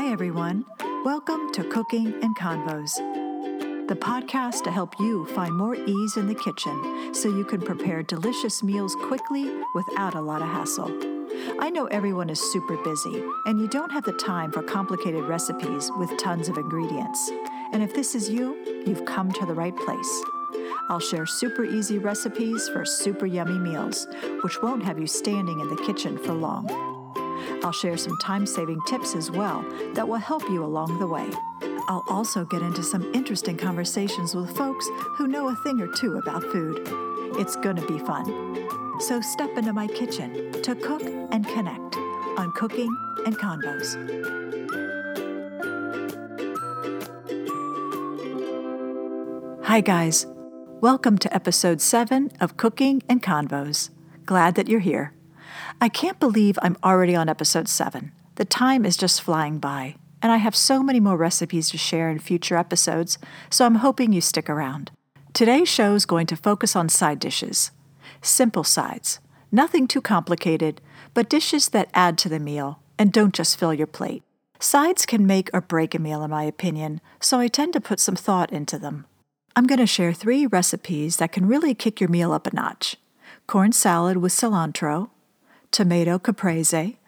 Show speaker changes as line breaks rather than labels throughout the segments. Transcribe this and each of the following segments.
Hi, everyone. Welcome to Cooking and Convos, the podcast to help you find more ease in the kitchen so you can prepare delicious meals quickly without a lot of hassle. I know everyone is super busy, and you don't have the time for complicated recipes with tons of ingredients. And if this is you, you've come to the right place. I'll share super easy recipes for super yummy meals, which won't have you standing in the kitchen for long. I'll share some time saving tips as well that will help you along the way. I'll also get into some interesting conversations with folks who know a thing or two about food. It's gonna be fun. So step into my kitchen to cook and connect on Cooking and Convos. Hi, guys. Welcome to episode 7 of Cooking and Convos. Glad that you're here. I can't believe I'm already on episode 7. The time is just flying by, and I have so many more recipes to share in future episodes, so I'm hoping you stick around. Today's show is going to focus on side dishes. Simple sides, nothing too complicated, but dishes that add to the meal and don't just fill your plate. Sides can make or break a meal, in my opinion, so I tend to put some thought into them. I'm going to share three recipes that can really kick your meal up a notch corn salad with cilantro, tomato caprese,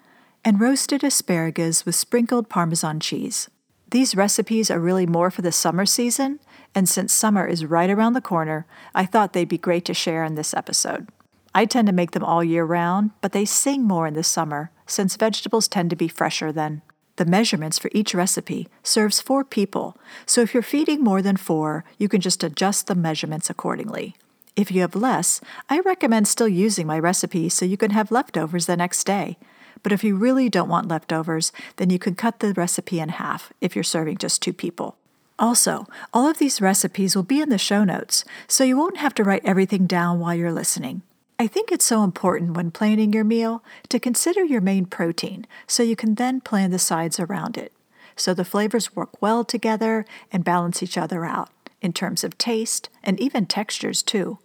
and roasted asparagus with sprinkled Parmesan cheese. These recipes are really more for the summer season, and since summer is right around the corner, I thought they'd be great to share in this episode. I tend to make them all year round, but they sing more in the summer since vegetables tend to be fresher then. The measurements for each recipe serves four people, so if you're feeding more than four, you can just adjust the measurements accordingly. If you have less, I recommend still using my recipe so you can have leftovers the next day. But if you really don't want leftovers, then you can cut the recipe in half if you're serving just two people. Also, all of these recipes will be in the show notes, so you won't have to write everything down while you're listening. I think it's so important when planning your meal to consider your main protein so you can then plan the sides around it, so the flavors work well together and balance each other out in terms of taste and even textures, too.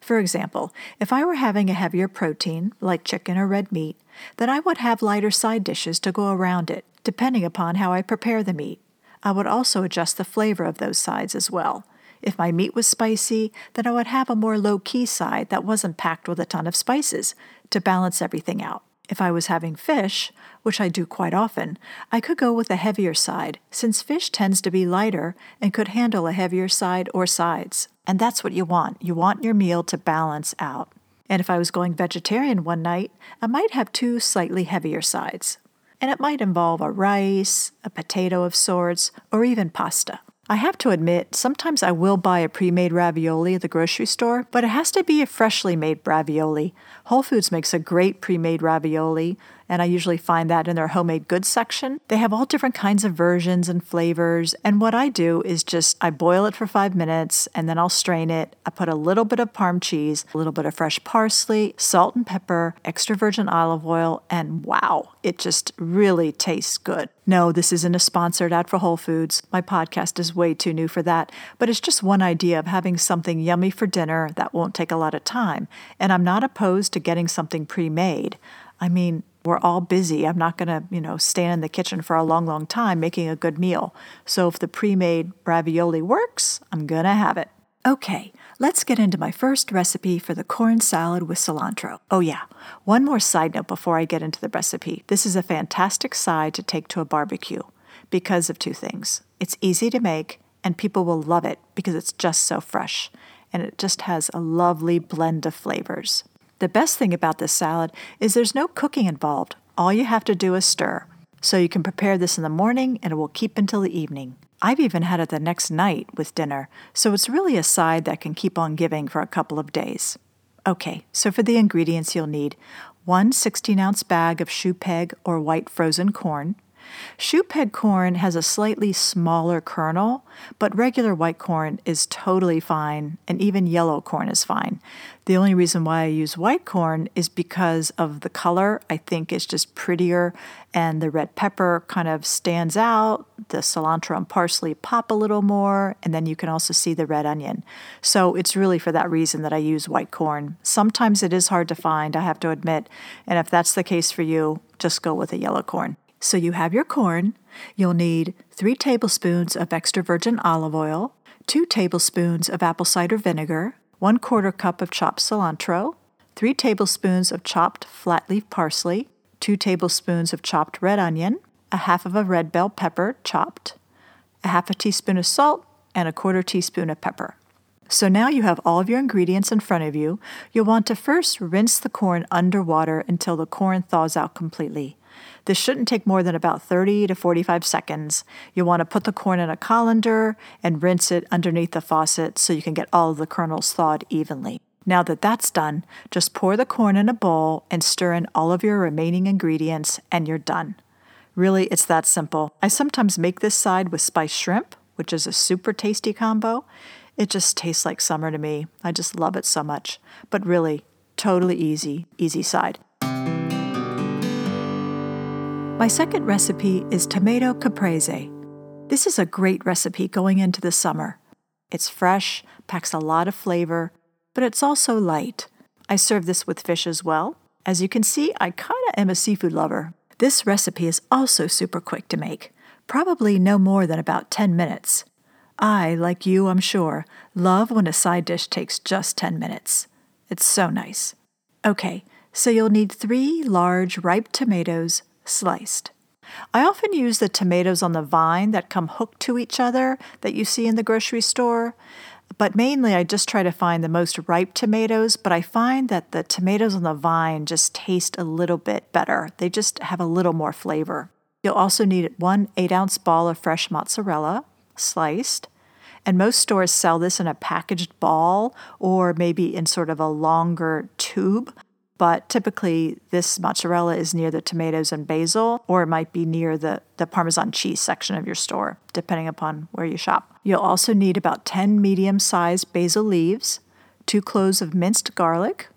For example, if I were having a heavier protein, like chicken or red meat, then I would have lighter side dishes to go around it, depending upon how I prepare the meat. I would also adjust the flavor of those sides as well. If my meat was spicy, then I would have a more low key side that wasn't packed with a ton of spices to balance everything out. If I was having fish, which I do quite often, I could go with a heavier side, since fish tends to be lighter and could handle a heavier side or sides. And that's what you want. You want your meal to balance out. And if I was going vegetarian one night, I might have two slightly heavier sides. And it might involve a rice, a potato of sorts, or even pasta. I have to admit, sometimes I will buy a pre made ravioli at the grocery store, but it has to be a freshly made ravioli. Whole Foods makes a great pre made ravioli, and I usually find that in their homemade goods section. They have all different kinds of versions and flavors, and what I do is just I boil it for five minutes and then I'll strain it. I put a little bit of parm cheese, a little bit of fresh parsley, salt and pepper, extra virgin olive oil, and wow, it just really tastes good. No, this isn't a sponsored ad for Whole Foods. My podcast is way too new for that, but it's just one idea of having something yummy for dinner that won't take a lot of time. And I'm not opposed to getting something pre made. I mean, we're all busy. I'm not going to, you know, stand in the kitchen for a long, long time making a good meal. So if the pre-made ravioli works, I'm going to have it. Okay, let's get into my first recipe for the corn salad with cilantro. Oh yeah, one more side note before I get into the recipe. This is a fantastic side to take to a barbecue because of two things. It's easy to make and people will love it because it's just so fresh and it just has a lovely blend of flavors. The best thing about this salad is there's no cooking involved. All you have to do is stir. So you can prepare this in the morning and it will keep until the evening. I've even had it the next night with dinner, so it's really a side that can keep on giving for a couple of days. Okay, so for the ingredients you'll need one 16 ounce bag of shoe peg or white frozen corn, Shoe peg corn has a slightly smaller kernel, but regular white corn is totally fine, and even yellow corn is fine. The only reason why I use white corn is because of the color. I think it's just prettier, and the red pepper kind of stands out. The cilantro and parsley pop a little more, and then you can also see the red onion. So it's really for that reason that I use white corn. Sometimes it is hard to find, I have to admit, and if that's the case for you, just go with a yellow corn. So you have your corn. You'll need three tablespoons of extra virgin olive oil, two tablespoons of apple cider vinegar, one quarter cup of chopped cilantro, three tablespoons of chopped flat leaf parsley, two tablespoons of chopped red onion, a half of a red bell pepper chopped, a half a teaspoon of salt, and a quarter teaspoon of pepper. So now you have all of your ingredients in front of you. You'll want to first rinse the corn under water until the corn thaws out completely. This shouldn't take more than about 30 to 45 seconds. You'll want to put the corn in a colander and rinse it underneath the faucet so you can get all of the kernels thawed evenly. Now that that's done, just pour the corn in a bowl and stir in all of your remaining ingredients, and you're done. Really, it's that simple. I sometimes make this side with spiced shrimp, which is a super tasty combo. It just tastes like summer to me. I just love it so much. But really, totally easy, easy side. My second recipe is tomato caprese. This is a great recipe going into the summer. It's fresh, packs a lot of flavor, but it's also light. I serve this with fish as well. As you can see, I kind of am a seafood lover. This recipe is also super quick to make, probably no more than about 10 minutes. I, like you, I'm sure, love when a side dish takes just 10 minutes. It's so nice. Okay, so you'll need three large ripe tomatoes sliced. I often use the tomatoes on the vine that come hooked to each other that you see in the grocery store, but mainly I just try to find the most ripe tomatoes, but I find that the tomatoes on the vine just taste a little bit better. They just have a little more flavor. You'll also need one 8 ounce ball of fresh mozzarella, sliced. And most stores sell this in a packaged ball or maybe in sort of a longer tube. But typically, this mozzarella is near the tomatoes and basil, or it might be near the, the Parmesan cheese section of your store, depending upon where you shop. You'll also need about 10 medium sized basil leaves, two cloves of minced garlic,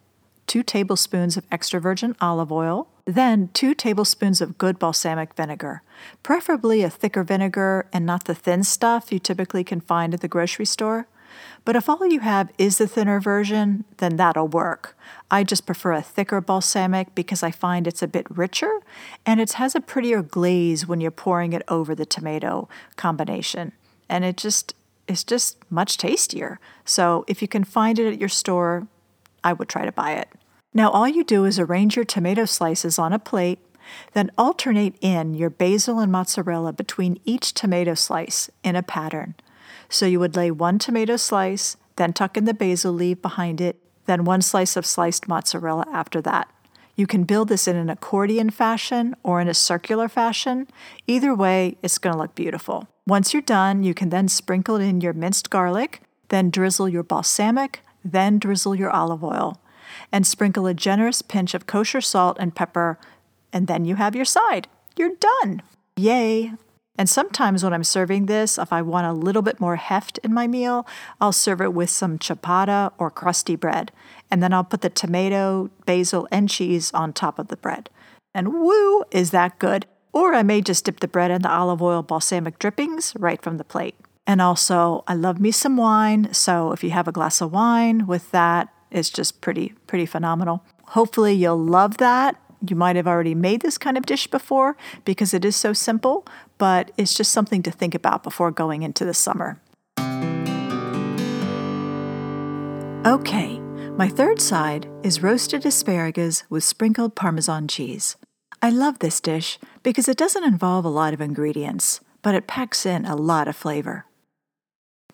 two tablespoons of extra virgin olive oil, then, two tablespoons of good balsamic vinegar, preferably a thicker vinegar and not the thin stuff you typically can find at the grocery store. But if all you have is the thinner version, then that'll work. I just prefer a thicker balsamic because I find it's a bit richer and it has a prettier glaze when you're pouring it over the tomato combination. And it just is just much tastier. So if you can find it at your store, I would try to buy it. Now, all you do is arrange your tomato slices on a plate, then alternate in your basil and mozzarella between each tomato slice in a pattern. So you would lay one tomato slice, then tuck in the basil leaf behind it, then one slice of sliced mozzarella after that. You can build this in an accordion fashion or in a circular fashion. Either way, it's going to look beautiful. Once you're done, you can then sprinkle in your minced garlic, then drizzle your balsamic, then drizzle your olive oil and sprinkle a generous pinch of kosher salt and pepper, and then you have your side. You're done. Yay! And sometimes when I'm serving this, if I want a little bit more heft in my meal, I'll serve it with some ciabatta or crusty bread. And then I'll put the tomato, basil, and cheese on top of the bread. And woo, is that good! Or I may just dip the bread in the olive oil balsamic drippings right from the plate. And also, I love me some wine, so if you have a glass of wine with that, it's just pretty, pretty phenomenal. Hopefully, you'll love that. You might have already made this kind of dish before because it is so simple, but it's just something to think about before going into the summer. Okay, my third side is roasted asparagus with sprinkled Parmesan cheese. I love this dish because it doesn't involve a lot of ingredients, but it packs in a lot of flavor.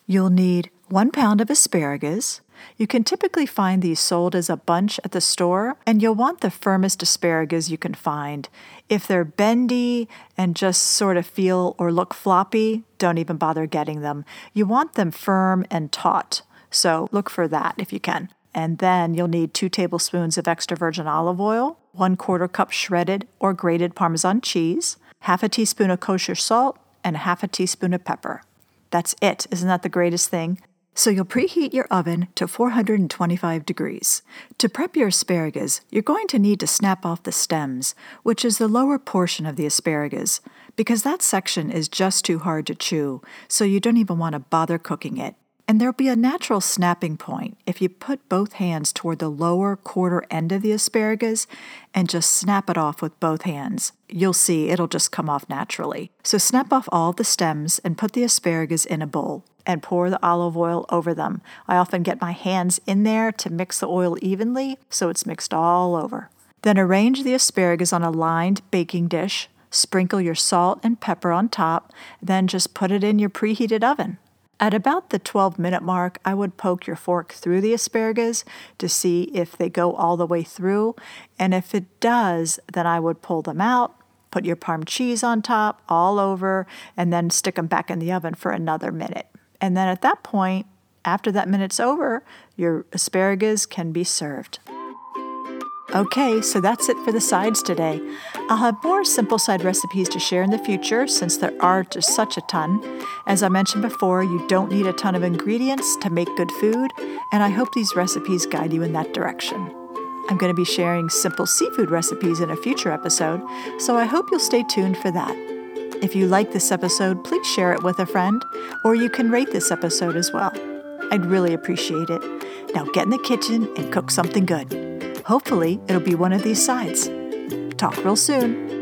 You'll need one pound of asparagus, you can typically find these sold as a bunch at the store, and you'll want the firmest asparagus you can find. If they're bendy and just sort of feel or look floppy, don't even bother getting them. You want them firm and taut, so look for that if you can. And then you'll need two tablespoons of extra virgin olive oil, one quarter cup shredded or grated Parmesan cheese, half a teaspoon of kosher salt, and half a teaspoon of pepper. That's it. Isn't that the greatest thing? So you'll preheat your oven to 425 degrees. To prep your asparagus, you're going to need to snap off the stems, which is the lower portion of the asparagus, because that section is just too hard to chew, so you don't even want to bother cooking it. And there'll be a natural snapping point if you put both hands toward the lower quarter end of the asparagus and just snap it off with both hands. You'll see it'll just come off naturally. So snap off all the stems and put the asparagus in a bowl and pour the olive oil over them. I often get my hands in there to mix the oil evenly so it's mixed all over. Then arrange the asparagus on a lined baking dish, sprinkle your salt and pepper on top, then just put it in your preheated oven. At about the 12 minute mark, I would poke your fork through the asparagus to see if they go all the way through, and if it does, then I would pull them out, put your parm cheese on top, all over, and then stick them back in the oven for another minute. And then at that point, after that minute's over, your asparagus can be served. Okay, so that's it for the sides today. I'll have more simple side recipes to share in the future since there are just such a ton. As I mentioned before, you don't need a ton of ingredients to make good food, and I hope these recipes guide you in that direction. I'm going to be sharing simple seafood recipes in a future episode, so I hope you'll stay tuned for that. If you like this episode, please share it with a friend, or you can rate this episode as well. I'd really appreciate it. Now get in the kitchen and cook something good. Hopefully, it'll be one of these sides. Talk real soon.